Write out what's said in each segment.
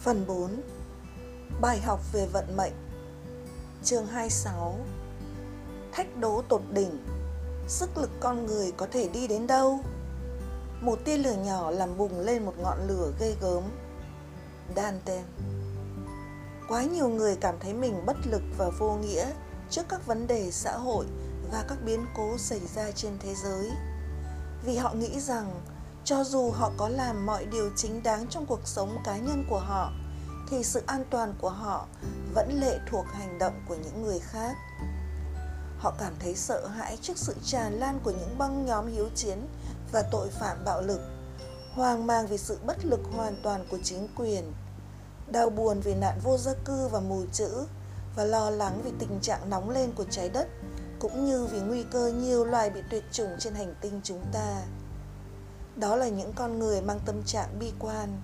Phần 4 Bài học về vận mệnh. Chương 26 Thách đố tột đỉnh. Sức lực con người có thể đi đến đâu? Một tia lửa nhỏ làm bùng lên một ngọn lửa ghê gớm. Dante. Quá nhiều người cảm thấy mình bất lực và vô nghĩa trước các vấn đề xã hội và các biến cố xảy ra trên thế giới. Vì họ nghĩ rằng cho dù họ có làm mọi điều chính đáng trong cuộc sống cá nhân của họ, thì sự an toàn của họ vẫn lệ thuộc hành động của những người khác. Họ cảm thấy sợ hãi trước sự tràn lan của những băng nhóm hiếu chiến và tội phạm bạo lực, hoang mang vì sự bất lực hoàn toàn của chính quyền, đau buồn vì nạn vô gia cư và mù chữ, và lo lắng vì tình trạng nóng lên của trái đất, cũng như vì nguy cơ nhiều loài bị tuyệt chủng trên hành tinh chúng ta đó là những con người mang tâm trạng bi quan.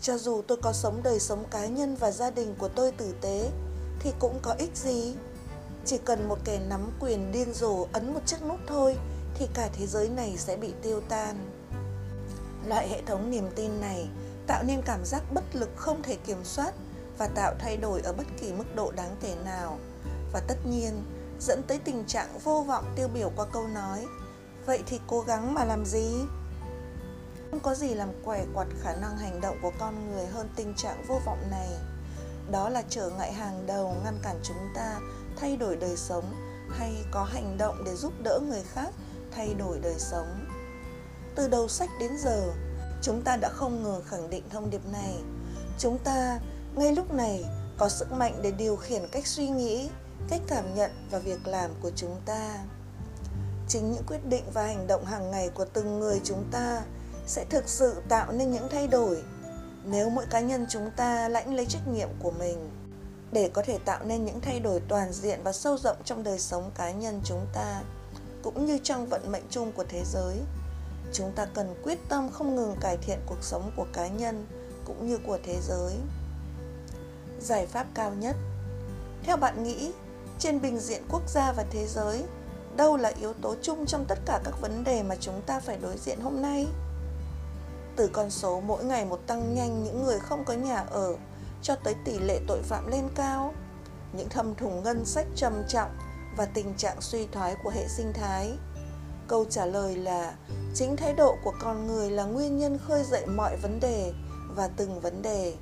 Cho dù tôi có sống đời sống cá nhân và gia đình của tôi tử tế, thì cũng có ích gì? Chỉ cần một kẻ nắm quyền điên rồ ấn một chiếc nút thôi, thì cả thế giới này sẽ bị tiêu tan. Loại hệ thống niềm tin này tạo nên cảm giác bất lực không thể kiểm soát và tạo thay đổi ở bất kỳ mức độ đáng kể nào. Và tất nhiên, dẫn tới tình trạng vô vọng tiêu biểu qua câu nói, vậy thì cố gắng mà làm gì? Không có gì làm quẻ quặt khả năng hành động của con người hơn tình trạng vô vọng này. Đó là trở ngại hàng đầu ngăn cản chúng ta thay đổi đời sống hay có hành động để giúp đỡ người khác thay đổi đời sống. Từ đầu sách đến giờ, chúng ta đã không ngừng khẳng định thông điệp này. Chúng ta ngay lúc này có sức mạnh để điều khiển cách suy nghĩ, cách cảm nhận và việc làm của chúng ta. Chính những quyết định và hành động hàng ngày của từng người chúng ta sẽ thực sự tạo nên những thay đổi nếu mỗi cá nhân chúng ta lãnh lấy trách nhiệm của mình để có thể tạo nên những thay đổi toàn diện và sâu rộng trong đời sống cá nhân chúng ta, cũng như trong vận mệnh chung của thế giới. Chúng ta cần quyết tâm không ngừng cải thiện cuộc sống của cá nhân cũng như của thế giới. Giải pháp cao nhất. Theo bạn nghĩ, trên bình diện quốc gia và thế giới, đâu là yếu tố chung trong tất cả các vấn đề mà chúng ta phải đối diện hôm nay? Từ con số mỗi ngày một tăng nhanh những người không có nhà ở cho tới tỷ lệ tội phạm lên cao, những thâm thủng ngân sách trầm trọng và tình trạng suy thoái của hệ sinh thái. Câu trả lời là chính thái độ của con người là nguyên nhân khơi dậy mọi vấn đề và từng vấn đề.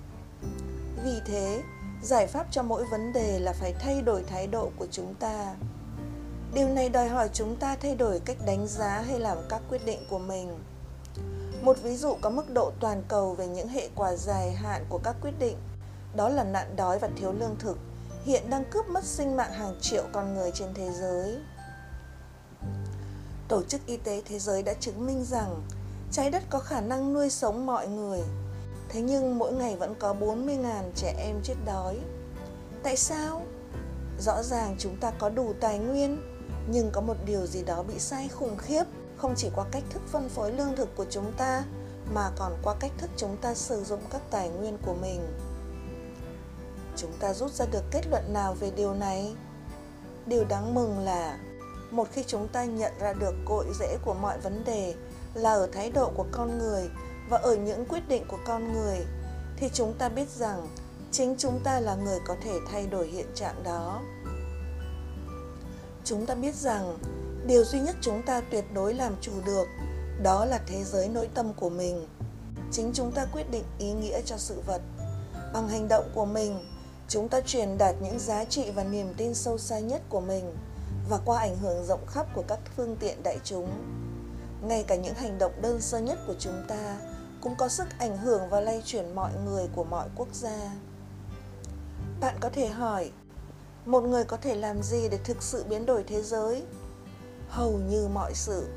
Vì thế, giải pháp cho mỗi vấn đề là phải thay đổi thái độ của chúng ta. Điều này đòi hỏi chúng ta thay đổi cách đánh giá hay làm các quyết định của mình một ví dụ có mức độ toàn cầu về những hệ quả dài hạn của các quyết định đó là nạn đói và thiếu lương thực hiện đang cướp mất sinh mạng hàng triệu con người trên thế giới. Tổ chức Y tế Thế giới đã chứng minh rằng trái đất có khả năng nuôi sống mọi người. Thế nhưng mỗi ngày vẫn có 40.000 trẻ em chết đói. Tại sao? Rõ ràng chúng ta có đủ tài nguyên, nhưng có một điều gì đó bị sai khủng khiếp không chỉ qua cách thức phân phối lương thực của chúng ta, mà còn qua cách thức chúng ta sử dụng các tài nguyên của mình. Chúng ta rút ra được kết luận nào về điều này? Điều đáng mừng là, một khi chúng ta nhận ra được cội rễ của mọi vấn đề là ở thái độ của con người và ở những quyết định của con người, thì chúng ta biết rằng chính chúng ta là người có thể thay đổi hiện trạng đó. Chúng ta biết rằng điều duy nhất chúng ta tuyệt đối làm chủ được, đó là thế giới nội tâm của mình. Chính chúng ta quyết định ý nghĩa cho sự vật. Bằng hành động của mình, chúng ta truyền đạt những giá trị và niềm tin sâu xa nhất của mình và qua ảnh hưởng rộng khắp của các phương tiện đại chúng. Ngay cả những hành động đơn sơ nhất của chúng ta cũng có sức ảnh hưởng và lay chuyển mọi người của mọi quốc gia. Bạn có thể hỏi, một người có thể làm gì để thực sự biến đổi thế giới? Hầu như mọi sự.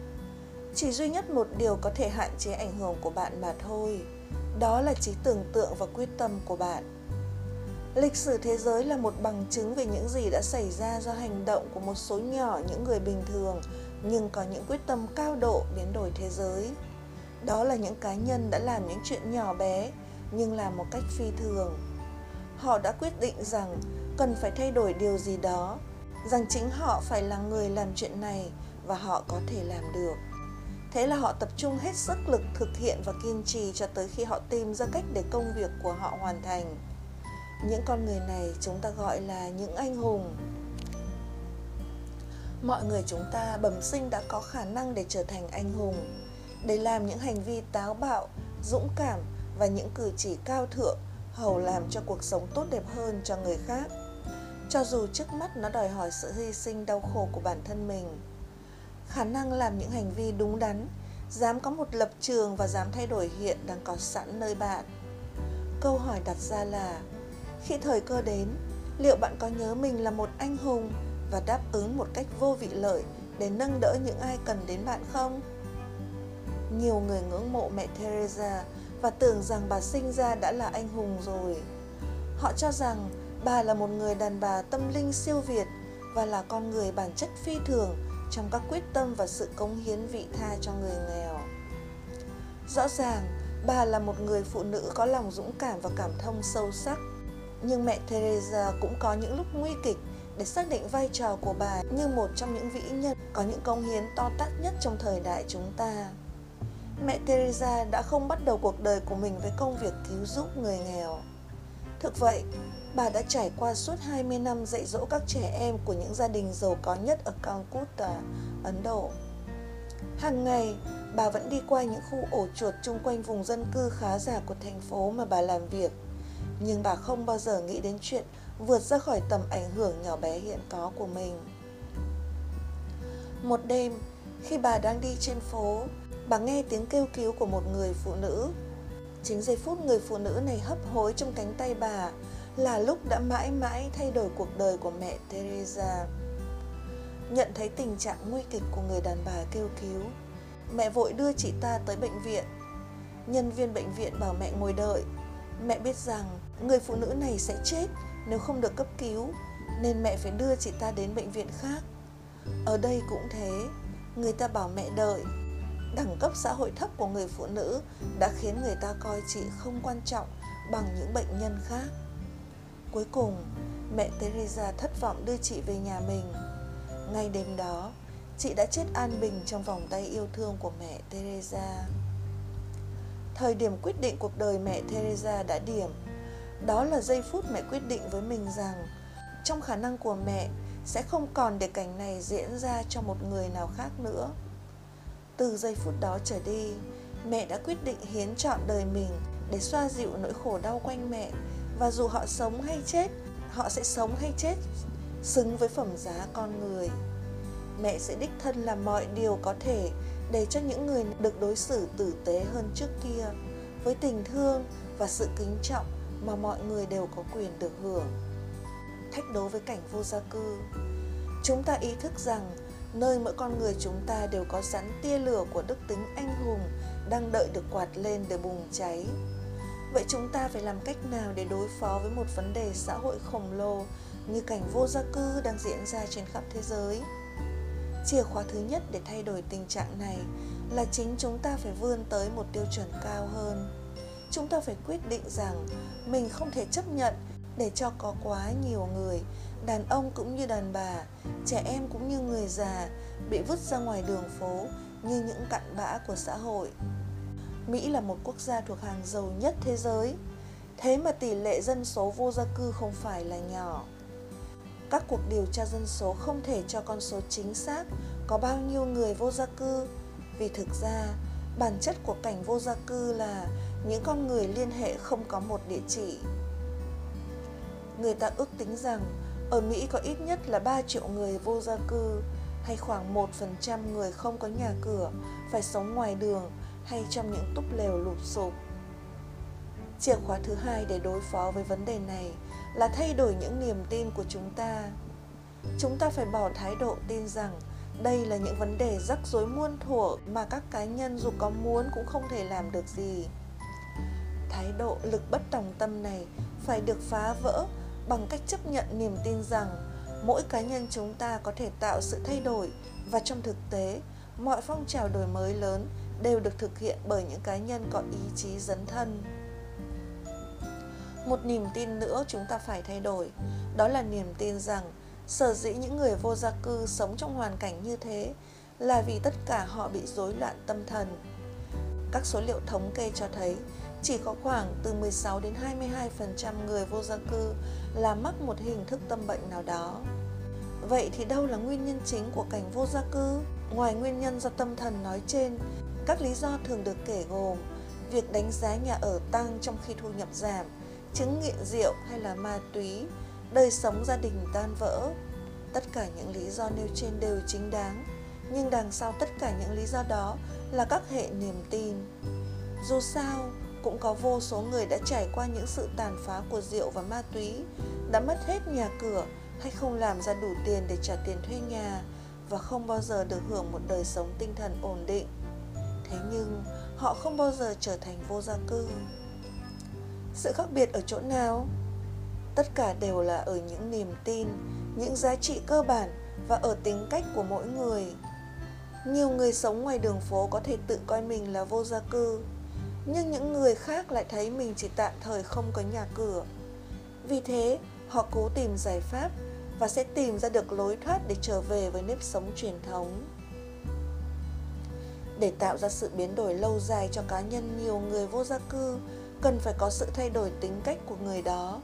Chỉ duy nhất một điều có thể hạn chế ảnh hưởng của bạn mà thôi. Đó là trí tưởng tượng và quyết tâm của bạn. Lịch sử thế giới là một bằng chứng về những gì đã xảy ra do hành động của một số nhỏ, những người bình thường, nhưng có những quyết tâm cao độ biến đổi thế giới. Đó là những cá nhân đã làm những chuyện nhỏ bé, nhưng làm một cách phi thường. Họ đã quyết định rằng cần phải thay đổi điều gì đó rằng chính họ phải là người làm chuyện này và họ có thể làm được Thế là họ tập trung hết sức lực thực hiện và kiên trì cho tới khi họ tìm ra cách để công việc của họ hoàn thành. Những con người này chúng ta gọi là những anh hùng. Mọi người chúng ta bẩm sinh đã có khả năng để trở thành anh hùng, để làm những hành vi táo bạo, dũng cảm và những cử chỉ cao thượng hầu làm cho cuộc sống tốt đẹp hơn cho người khác cho dù trước mắt nó đòi hỏi sự hy sinh đau khổ của bản thân mình. Khả năng làm những hành vi đúng đắn, dám có một lập trường và dám thay đổi hiện đang có sẵn nơi bạn. Câu hỏi đặt ra là, khi thời cơ đến, liệu bạn có nhớ mình là một anh hùng và đáp ứng một cách vô vị lợi để nâng đỡ những ai cần đến bạn không? Nhiều người ngưỡng mộ mẹ teresa và tưởng rằng bà sinh ra đã là anh hùng rồi. Họ cho rằng bà là một người đàn bà tâm linh siêu việt và là con người bản chất phi thường trong các quyết tâm và sự cống hiến vị tha cho người nghèo. Rõ ràng, bà là một người phụ nữ có lòng dũng cảm và cảm thông sâu sắc. Nhưng mẹ Teresa cũng có những lúc nguy kịch để xác định vai trò của bà như một trong những vĩ nhân có những công hiến to tát nhất trong thời đại chúng ta. Mẹ Teresa đã không bắt đầu cuộc đời của mình với công việc cứu giúp người nghèo. Thực vậy, bà đã trải qua suốt 20 năm dạy dỗ các trẻ em của những gia đình giàu có nhất ở Calcutta, Ấn Độ. Hàng ngày, bà vẫn đi qua những khu ổ chuột chung quanh vùng dân cư khá giả của thành phố mà bà làm việc. Nhưng bà không bao giờ nghĩ đến chuyện vượt ra khỏi tầm ảnh hưởng nhỏ bé hiện có của mình. Một đêm, khi bà đang đi trên phố, bà nghe tiếng kêu cứu của một người phụ nữ. Chính giây phút người phụ nữ này hấp hối trong cánh tay bà là lúc đã mãi mãi thay đổi cuộc đời của mẹ Teresa. Nhận thấy tình trạng nguy kịch của người đàn bà kêu cứu, mẹ vội đưa chị ta tới bệnh viện. Nhân viên bệnh viện bảo mẹ ngồi đợi. Mẹ biết rằng người phụ nữ này sẽ chết nếu không được cấp cứu, nên mẹ phải đưa chị ta đến bệnh viện khác. Ở đây cũng thế, người ta bảo mẹ đợi. Đẳng cấp xã hội thấp của người phụ nữ đã khiến người ta coi chị không quan trọng bằng những bệnh nhân khác. Cuối cùng, mẹ Teresa thất vọng đưa chị về nhà mình. Ngay đêm đó, chị đã chết an bình trong vòng tay yêu thương của mẹ Teresa. Thời điểm quyết định cuộc đời mẹ Teresa đã điểm. Đó là giây phút mẹ quyết định với mình rằng trong khả năng của mẹ sẽ không còn để cảnh này diễn ra cho một người nào khác nữa. Từ giây phút đó trở đi, mẹ đã quyết định hiến chọn đời mình để xoa dịu nỗi khổ đau quanh mẹ và dù họ sống hay chết, họ sẽ sống hay chết xứng với phẩm giá con người. Mẹ sẽ đích thân làm mọi điều có thể để cho những người được đối xử tử tế hơn trước kia. Với tình thương và sự kính trọng mà mọi người đều có quyền được hưởng. Thách đố với cảnh vô gia cư. Chúng ta ý thức rằng nơi mỗi con người chúng ta đều có sẵn tia lửa của đức tính anh hùng đang đợi được quạt lên để bùng cháy. Vậy chúng ta phải làm cách nào để đối phó với một vấn đề xã hội khổng lồ như cảnh vô gia cư đang diễn ra trên khắp thế giới? Chìa khóa thứ nhất để thay đổi tình trạng này là chính chúng ta phải vươn tới một tiêu chuẩn cao hơn. Chúng ta phải quyết định rằng mình không thể chấp nhận để cho có quá nhiều người, đàn ông cũng như đàn bà, trẻ em cũng như người già bị vứt ra ngoài đường phố như những cặn bã của xã hội. Mỹ là một quốc gia thuộc hàng giàu nhất thế giới. Thế mà tỷ lệ dân số vô gia cư không phải là nhỏ. Các cuộc điều tra dân số không thể cho con số chính xác có bao nhiêu người vô gia cư vì thực ra, bản chất của cảnh vô gia cư là những con người liên hệ không có một địa chỉ. Người ta ước tính rằng ở Mỹ có ít nhất là 3 triệu người vô gia cư hay khoảng 1% người không có nhà cửa, phải sống ngoài đường hay trong những túp lều lụp sụp. Chìa khóa thứ hai để đối phó với vấn đề này là thay đổi những niềm tin của chúng ta. Chúng ta phải bỏ thái độ tin rằng đây là những vấn đề rắc rối muôn thuở mà các cá nhân dù có muốn cũng không thể làm được gì. Thái độ lực bất tòng tâm này phải được phá vỡ bằng cách chấp nhận niềm tin rằng mỗi cá nhân chúng ta có thể tạo sự thay đổi và trong thực tế, mọi phong trào đổi mới lớn đều được thực hiện bởi những cá nhân có ý chí dấn thân một niềm tin nữa chúng ta phải thay đổi đó là niềm tin rằng sở dĩ những người vô gia cư sống trong hoàn cảnh như thế là vì tất cả họ bị rối loạn tâm thần. Các số liệu thống kê cho thấy chỉ có khoảng từ 16 đến 22% người vô gia cư là mắc một hình thức tâm bệnh nào đó. Vậy thì đâu là nguyên nhân chính của cảnh vô gia cư? Ngoài nguyên nhân do tâm thần nói trên, các lý do thường được kể gồm việc đánh giá nhà ở tăng trong khi thu nhập giảm, chứng nghiện rượu hay là ma túy, đời sống gia đình tan vỡ. Tất cả những lý do nêu trên đều chính đáng, nhưng đằng sau tất cả những lý do đó là các hệ niềm tin. Dù sao, cũng có vô số người đã trải qua những sự tàn phá của rượu và ma túy, đã mất hết nhà cửa hay không làm ra đủ tiền để trả tiền thuê nhà và không bao giờ được hưởng một đời sống tinh thần ổn định. Thế nhưng, họ không bao giờ trở thành vô gia cư. Sự khác biệt ở chỗ nào? Tất cả đều là ở những niềm tin, những giá trị cơ bản và ở tính cách của mỗi người. Nhiều người sống ngoài đường phố có thể tự coi mình là vô gia cư, nhưng những người khác lại thấy mình chỉ tạm thời không có nhà cửa. Vì thế, họ cố tìm giải pháp và sẽ tìm ra được lối thoát để trở về với nếp sống truyền thống. Để tạo ra sự biến đổi lâu dài cho cá nhân nhiều người vô gia cư, cần phải có sự thay đổi tính cách của người đó.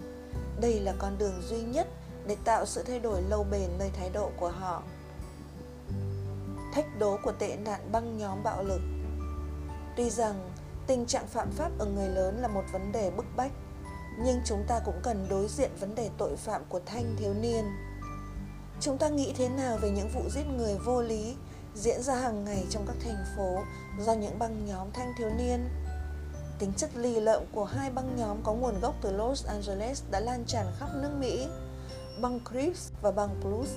Đây là con đường duy nhất để tạo sự thay đổi lâu bền nơi thái độ của họ. Thách đố của tệ nạn băng nhóm bạo lực Tuy rằng tình trạng phạm pháp ở người lớn là một vấn đề bức bách, nhưng chúng ta cũng cần đối diện vấn đề tội phạm của thanh thiếu niên. Chúng ta nghĩ thế nào về những vụ giết người vô lý diễn ra hàng ngày trong các thành phố do những băng nhóm thanh thiếu niên? Tính chất lì lợm của hai băng nhóm có nguồn gốc từ Los Angeles đã lan tràn khắp nước Mỹ. Băng Crips và băng Blues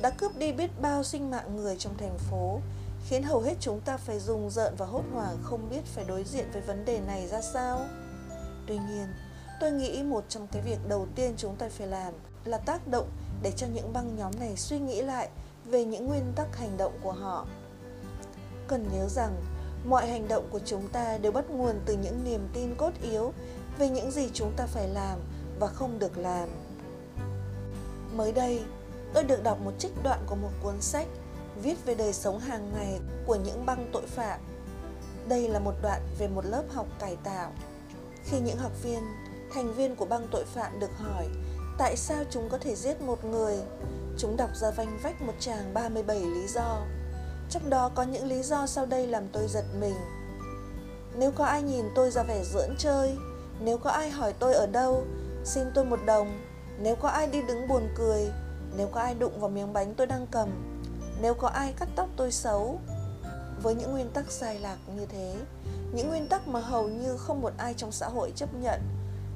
đã cướp đi biết bao sinh mạng người trong thành phố, khiến hầu hết chúng ta phải dùng rợn và hốt hoảng không biết phải đối diện với vấn đề này ra sao. Tuy nhiên, tôi nghĩ một trong cái việc đầu tiên chúng ta phải làm là tác động để cho những băng nhóm này suy nghĩ lại về những nguyên tắc hành động của họ. Cần nhớ rằng, mọi hành động của chúng ta đều bắt nguồn từ những niềm tin cốt yếu về những gì chúng ta phải làm và không được làm. Mới đây, tôi được đọc một trích đoạn của một cuốn sách viết về đời sống hàng ngày của những băng tội phạm. Đây là một đoạn về một lớp học cải tạo. Khi những học viên, thành viên của băng tội phạm được hỏi tại sao chúng có thể giết một người, chúng đọc ra vanh vách một tràng 37 lý do. Trong đó có những lý do sau đây làm tôi giật mình. Nếu có ai nhìn tôi ra vẻ dưỡng chơi, nếu có ai hỏi tôi ở đâu, xin tôi một đồng, nếu có ai đi đứng buồn cười, nếu có ai đụng vào miếng bánh tôi đang cầm, nếu có ai cắt tóc tôi xấu. Với những nguyên tắc sai lạc như thế, những nguyên tắc mà hầu như không một ai trong xã hội chấp nhận,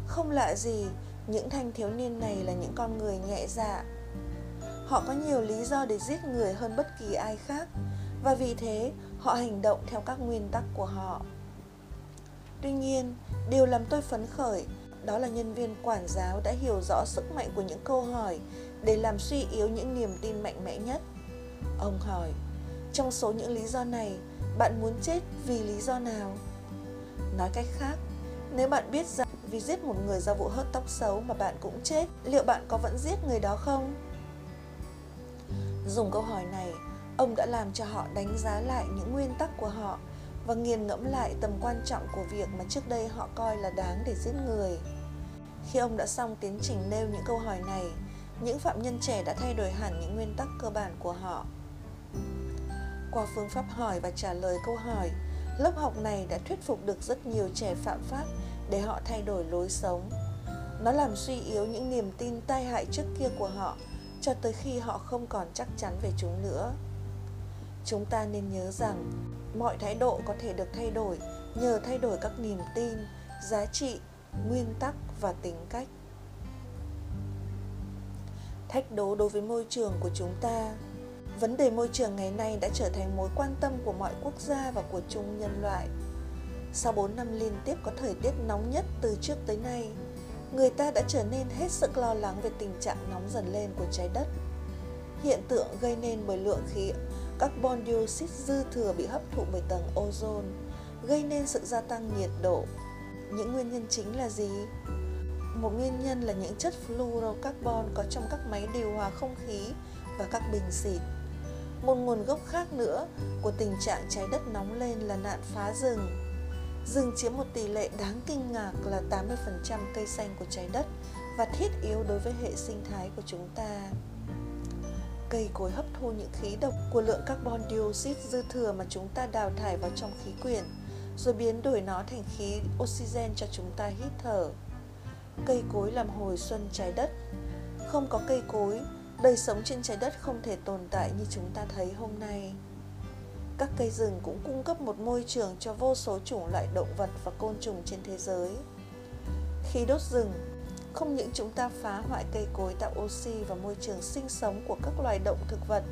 không lạ gì những thanh thiếu niên này là những con người nhẹ dạ. Họ có nhiều lý do để giết người hơn bất kỳ ai khác và vì thế họ hành động theo các nguyên tắc của họ. Tuy nhiên, điều làm tôi phấn khởi đó là nhân viên quản giáo đã hiểu rõ sức mạnh của những câu hỏi để làm suy yếu những niềm tin mạnh mẽ nhất. Ông hỏi, trong số những lý do này, bạn muốn chết vì lý do nào? Nói cách khác, nếu bạn biết rằng vì giết một người do vụ hớt tóc xấu mà bạn cũng chết, liệu bạn có vẫn giết người đó không? Dùng câu hỏi này, ông đã làm cho họ đánh giá lại những nguyên tắc của họ và nghiền ngẫm lại tầm quan trọng của việc mà trước đây họ coi là đáng để giết người. Khi ông đã xong tiến trình nêu những câu hỏi này, những phạm nhân trẻ đã thay đổi hẳn những nguyên tắc cơ bản của họ. Qua phương pháp hỏi và trả lời câu hỏi, lớp học này đã thuyết phục được rất nhiều trẻ phạm pháp để họ thay đổi lối sống. Nó làm suy yếu những niềm tin tai hại trước kia của họ cho tới khi họ không còn chắc chắn về chúng nữa. Chúng ta nên nhớ rằng mọi thái độ có thể được thay đổi nhờ thay đổi các niềm tin, giá trị, nguyên tắc và tính cách. Thách đố đối với môi trường của chúng ta Vấn đề môi trường ngày nay đã trở thành mối quan tâm của mọi quốc gia và của chung nhân loại – sau 4 năm liên tiếp có thời tiết nóng nhất từ trước tới nay, người ta đã trở nên hết sức lo lắng về tình trạng nóng dần lên của trái đất. Hiện tượng gây nên bởi lượng khí carbon dioxide dư thừa bị hấp thụ bởi tầng ozone, gây nên sự gia tăng nhiệt độ. Những nguyên nhân chính là gì? Một nguyên nhân là những chất fluorocarbon có trong các máy điều hòa không khí và các bình xịt. Một nguồn gốc khác nữa của tình trạng trái đất nóng lên là nạn phá rừng. Rừng chiếm một tỷ lệ đáng kinh ngạc là 80% cây xanh của trái đất và thiết yếu đối với hệ sinh thái của chúng ta. Cây cối hấp thu những khí độc của lượng carbon dioxide dư thừa mà chúng ta đào thải vào trong khí quyển, rồi biến đổi nó thành khí oxygen cho chúng ta hít thở. Cây cối làm hồi xuân trái đất. Không có cây cối, đời sống trên trái đất không thể tồn tại như chúng ta thấy hôm nay. Các cây rừng cũng cung cấp một môi trường cho vô số chủng loại động vật và côn trùng trên thế giới. Khi đốt rừng, không những chúng ta phá hoại cây cối tạo oxy và môi trường sinh sống của các loài động thực vật,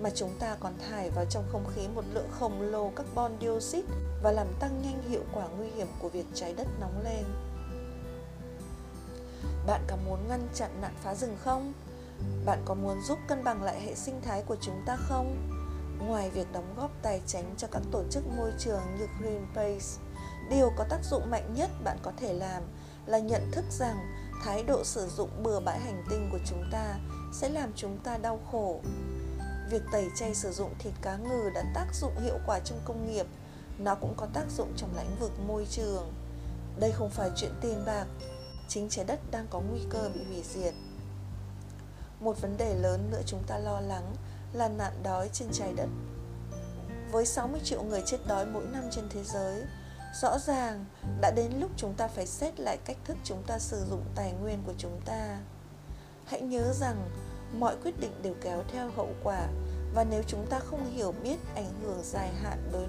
mà chúng ta còn thải vào trong không khí một lượng khổng lồ carbon dioxide và làm tăng nhanh hiệu quả nguy hiểm của việc trái đất nóng lên. Bạn có muốn ngăn chặn nạn phá rừng không? Bạn có muốn giúp cân bằng lại hệ sinh thái của chúng ta không? Ngoài việc đóng góp tài chính cho các tổ chức môi trường như Greenpeace, điều có tác dụng mạnh nhất bạn có thể làm là nhận thức rằng thái độ sử dụng bừa bãi hành tinh của chúng ta sẽ làm chúng ta đau khổ. Việc tẩy chay sử dụng thịt cá ngừ đã tác dụng hiệu quả trong công nghiệp, nó cũng có tác dụng trong lĩnh vực môi trường. Đây không phải chuyện tiền bạc, chính trái đất đang có nguy cơ bị hủy diệt. Một vấn đề lớn nữa chúng ta lo lắng là nạn đói trên trái đất. Với 60 triệu người chết đói mỗi năm trên thế giới, rõ ràng đã đến lúc chúng ta phải xét lại cách thức chúng ta sử dụng tài nguyên của chúng ta. Hãy nhớ rằng mọi quyết định đều kéo theo hậu quả và nếu chúng ta không hiểu biết ảnh hưởng dài hạn đến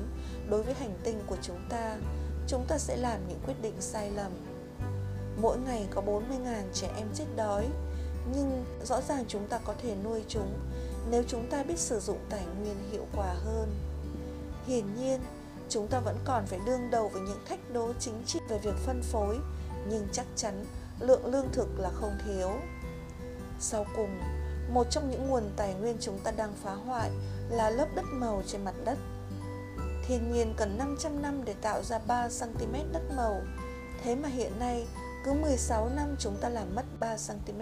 đối với hành tinh của chúng ta, chúng ta sẽ làm những quyết định sai lầm. Mỗi ngày có 40.000 trẻ em chết đói, nhưng rõ ràng chúng ta có thể nuôi chúng nếu chúng ta biết sử dụng tài nguyên hiệu quả hơn. Hiển nhiên, chúng ta vẫn còn phải đương đầu với những thách đố chính trị về việc phân phối, nhưng chắc chắn lượng lương thực là không thiếu. Sau cùng, một trong những nguồn tài nguyên chúng ta đang phá hoại là lớp đất màu trên mặt đất. Thiên nhiên cần 500 năm để tạo ra 3 cm đất màu, thế mà hiện nay cứ 16 năm chúng ta làm mất 3 cm.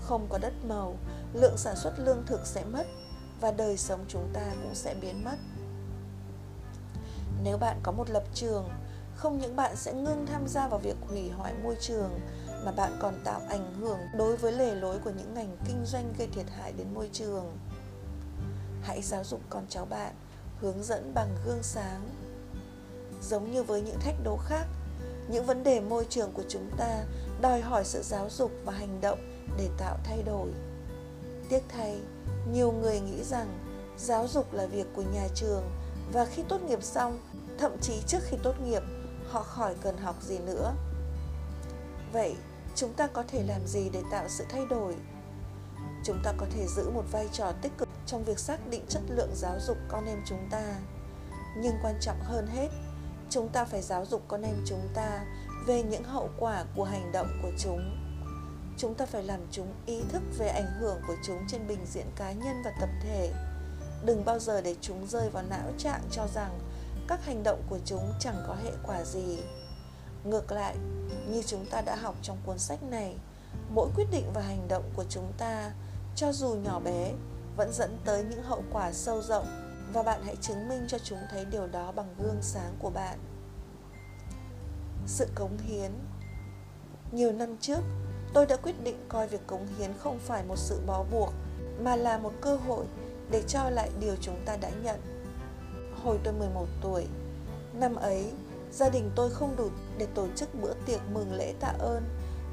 Không có đất màu, lượng sản xuất lương thực sẽ mất và đời sống chúng ta cũng sẽ biến mất. Nếu bạn có một lập trường, không những bạn sẽ ngưng tham gia vào việc hủy hoại môi trường mà bạn còn tạo ảnh hưởng đối với lề lối của những ngành kinh doanh gây thiệt hại đến môi trường. Hãy giáo dục con cháu bạn, hướng dẫn bằng gương sáng. Giống như với những thách đố khác, những vấn đề môi trường của chúng ta đòi hỏi sự giáo dục và hành động để tạo thay đổi. Tiếc thay, nhiều người nghĩ rằng giáo dục là việc của nhà trường và khi tốt nghiệp xong, thậm chí trước khi tốt nghiệp, họ khỏi cần học gì nữa. Vậy, chúng ta có thể làm gì để tạo sự thay đổi? Chúng ta có thể giữ một vai trò tích cực trong việc xác định chất lượng giáo dục con em chúng ta. Nhưng quan trọng hơn hết, chúng ta phải giáo dục con em chúng ta về những hậu quả của hành động của chúng chúng ta phải làm chúng ý thức về ảnh hưởng của chúng trên bình diện cá nhân và tập thể. Đừng bao giờ để chúng rơi vào não trạng cho rằng các hành động của chúng chẳng có hệ quả gì. Ngược lại, như chúng ta đã học trong cuốn sách này, mỗi quyết định và hành động của chúng ta, cho dù nhỏ bé, vẫn dẫn tới những hậu quả sâu rộng, và bạn hãy chứng minh cho chúng thấy điều đó bằng gương sáng của bạn. Sự cống hiến. Nhiều năm trước tôi đã quyết định coi việc cống hiến không phải một sự bó buộc mà là một cơ hội để cho lại điều chúng ta đã nhận. Hồi tôi 11 tuổi, năm ấy, gia đình tôi không đủ để tổ chức bữa tiệc mừng lễ tạ ơn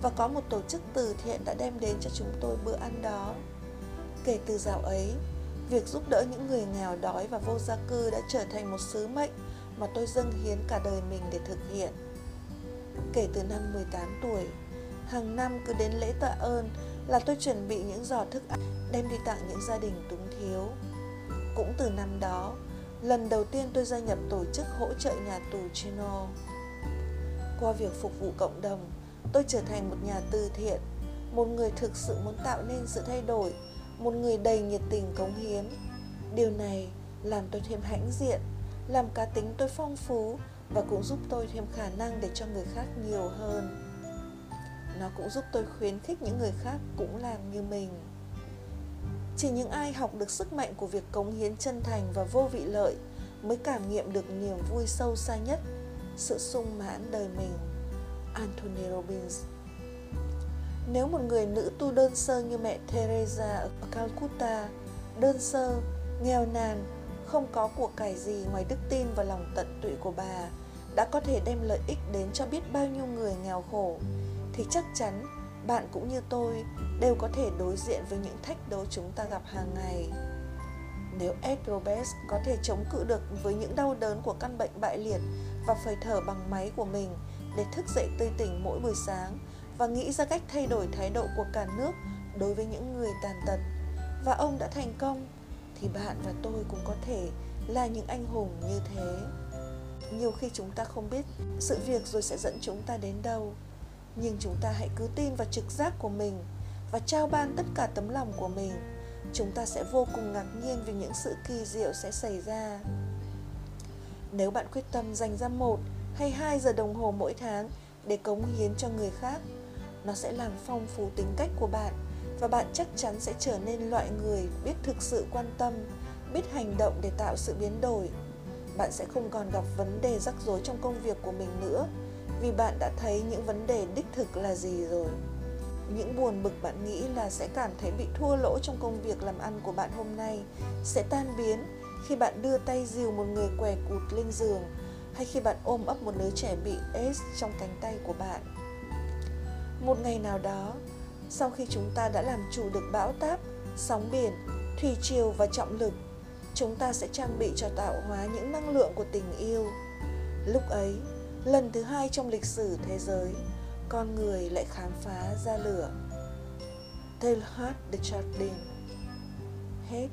và có một tổ chức từ thiện đã đem đến cho chúng tôi bữa ăn đó. Kể từ dạo ấy, việc giúp đỡ những người nghèo đói và vô gia cư đã trở thành một sứ mệnh mà tôi dâng hiến cả đời mình để thực hiện. Kể từ năm 18 tuổi, hàng năm cứ đến lễ tạ ơn là tôi chuẩn bị những giỏ thức ăn đem đi tặng những gia đình túng thiếu. Cũng từ năm đó, lần đầu tiên tôi gia nhập tổ chức hỗ trợ nhà tù Chino. Qua việc phục vụ cộng đồng, tôi trở thành một nhà từ thiện, một người thực sự muốn tạo nên sự thay đổi, một người đầy nhiệt tình cống hiến. Điều này làm tôi thêm hãnh diện, làm cá tính tôi phong phú và cũng giúp tôi thêm khả năng để cho người khác nhiều hơn nó cũng giúp tôi khuyến khích những người khác cũng làm như mình. Chỉ những ai học được sức mạnh của việc cống hiến chân thành và vô vị lợi mới cảm nghiệm được niềm vui sâu xa nhất, sự sung mãn đời mình. Anthony robbins. Nếu một người nữ tu đơn sơ như mẹ teresa ở calcutta, đơn sơ, nghèo nàn, không có của cải gì ngoài đức tin và lòng tận tụy của bà, đã có thể đem lợi ích đến cho biết bao nhiêu người nghèo khổ thì chắc chắn bạn cũng như tôi đều có thể đối diện với những thách đố chúng ta gặp hàng ngày. Nếu Ed Roberts có thể chống cự được với những đau đớn của căn bệnh bại liệt và phải thở bằng máy của mình để thức dậy tươi tỉnh mỗi buổi sáng và nghĩ ra cách thay đổi thái độ của cả nước đối với những người tàn tật và ông đã thành công, thì bạn và tôi cũng có thể là những anh hùng như thế. Nhiều khi chúng ta không biết sự việc rồi sẽ dẫn chúng ta đến đâu nhưng chúng ta hãy cứ tin vào trực giác của mình và trao ban tất cả tấm lòng của mình. Chúng ta sẽ vô cùng ngạc nhiên vì những sự kỳ diệu sẽ xảy ra. Nếu bạn quyết tâm dành ra một hay hai giờ đồng hồ mỗi tháng để cống hiến cho người khác, nó sẽ làm phong phú tính cách của bạn và bạn chắc chắn sẽ trở nên loại người biết thực sự quan tâm, biết hành động để tạo sự biến đổi. Bạn sẽ không còn gặp vấn đề rắc rối trong công việc của mình nữa vì bạn đã thấy những vấn đề đích thực là gì rồi những buồn bực bạn nghĩ là sẽ cảm thấy bị thua lỗ trong công việc làm ăn của bạn hôm nay sẽ tan biến khi bạn đưa tay dìu một người què cụt lên giường hay khi bạn ôm ấp một đứa trẻ bị AIDS trong cánh tay của bạn. Một ngày nào đó, sau khi chúng ta đã làm chủ được bão táp, sóng biển, thủy triều và trọng lực, chúng ta sẽ trang bị cho tạo hóa những năng lượng của tình yêu. Lúc ấy, lần thứ hai trong lịch sử thế giới, con người lại khám phá ra lửa. Taylor de Chardin Hết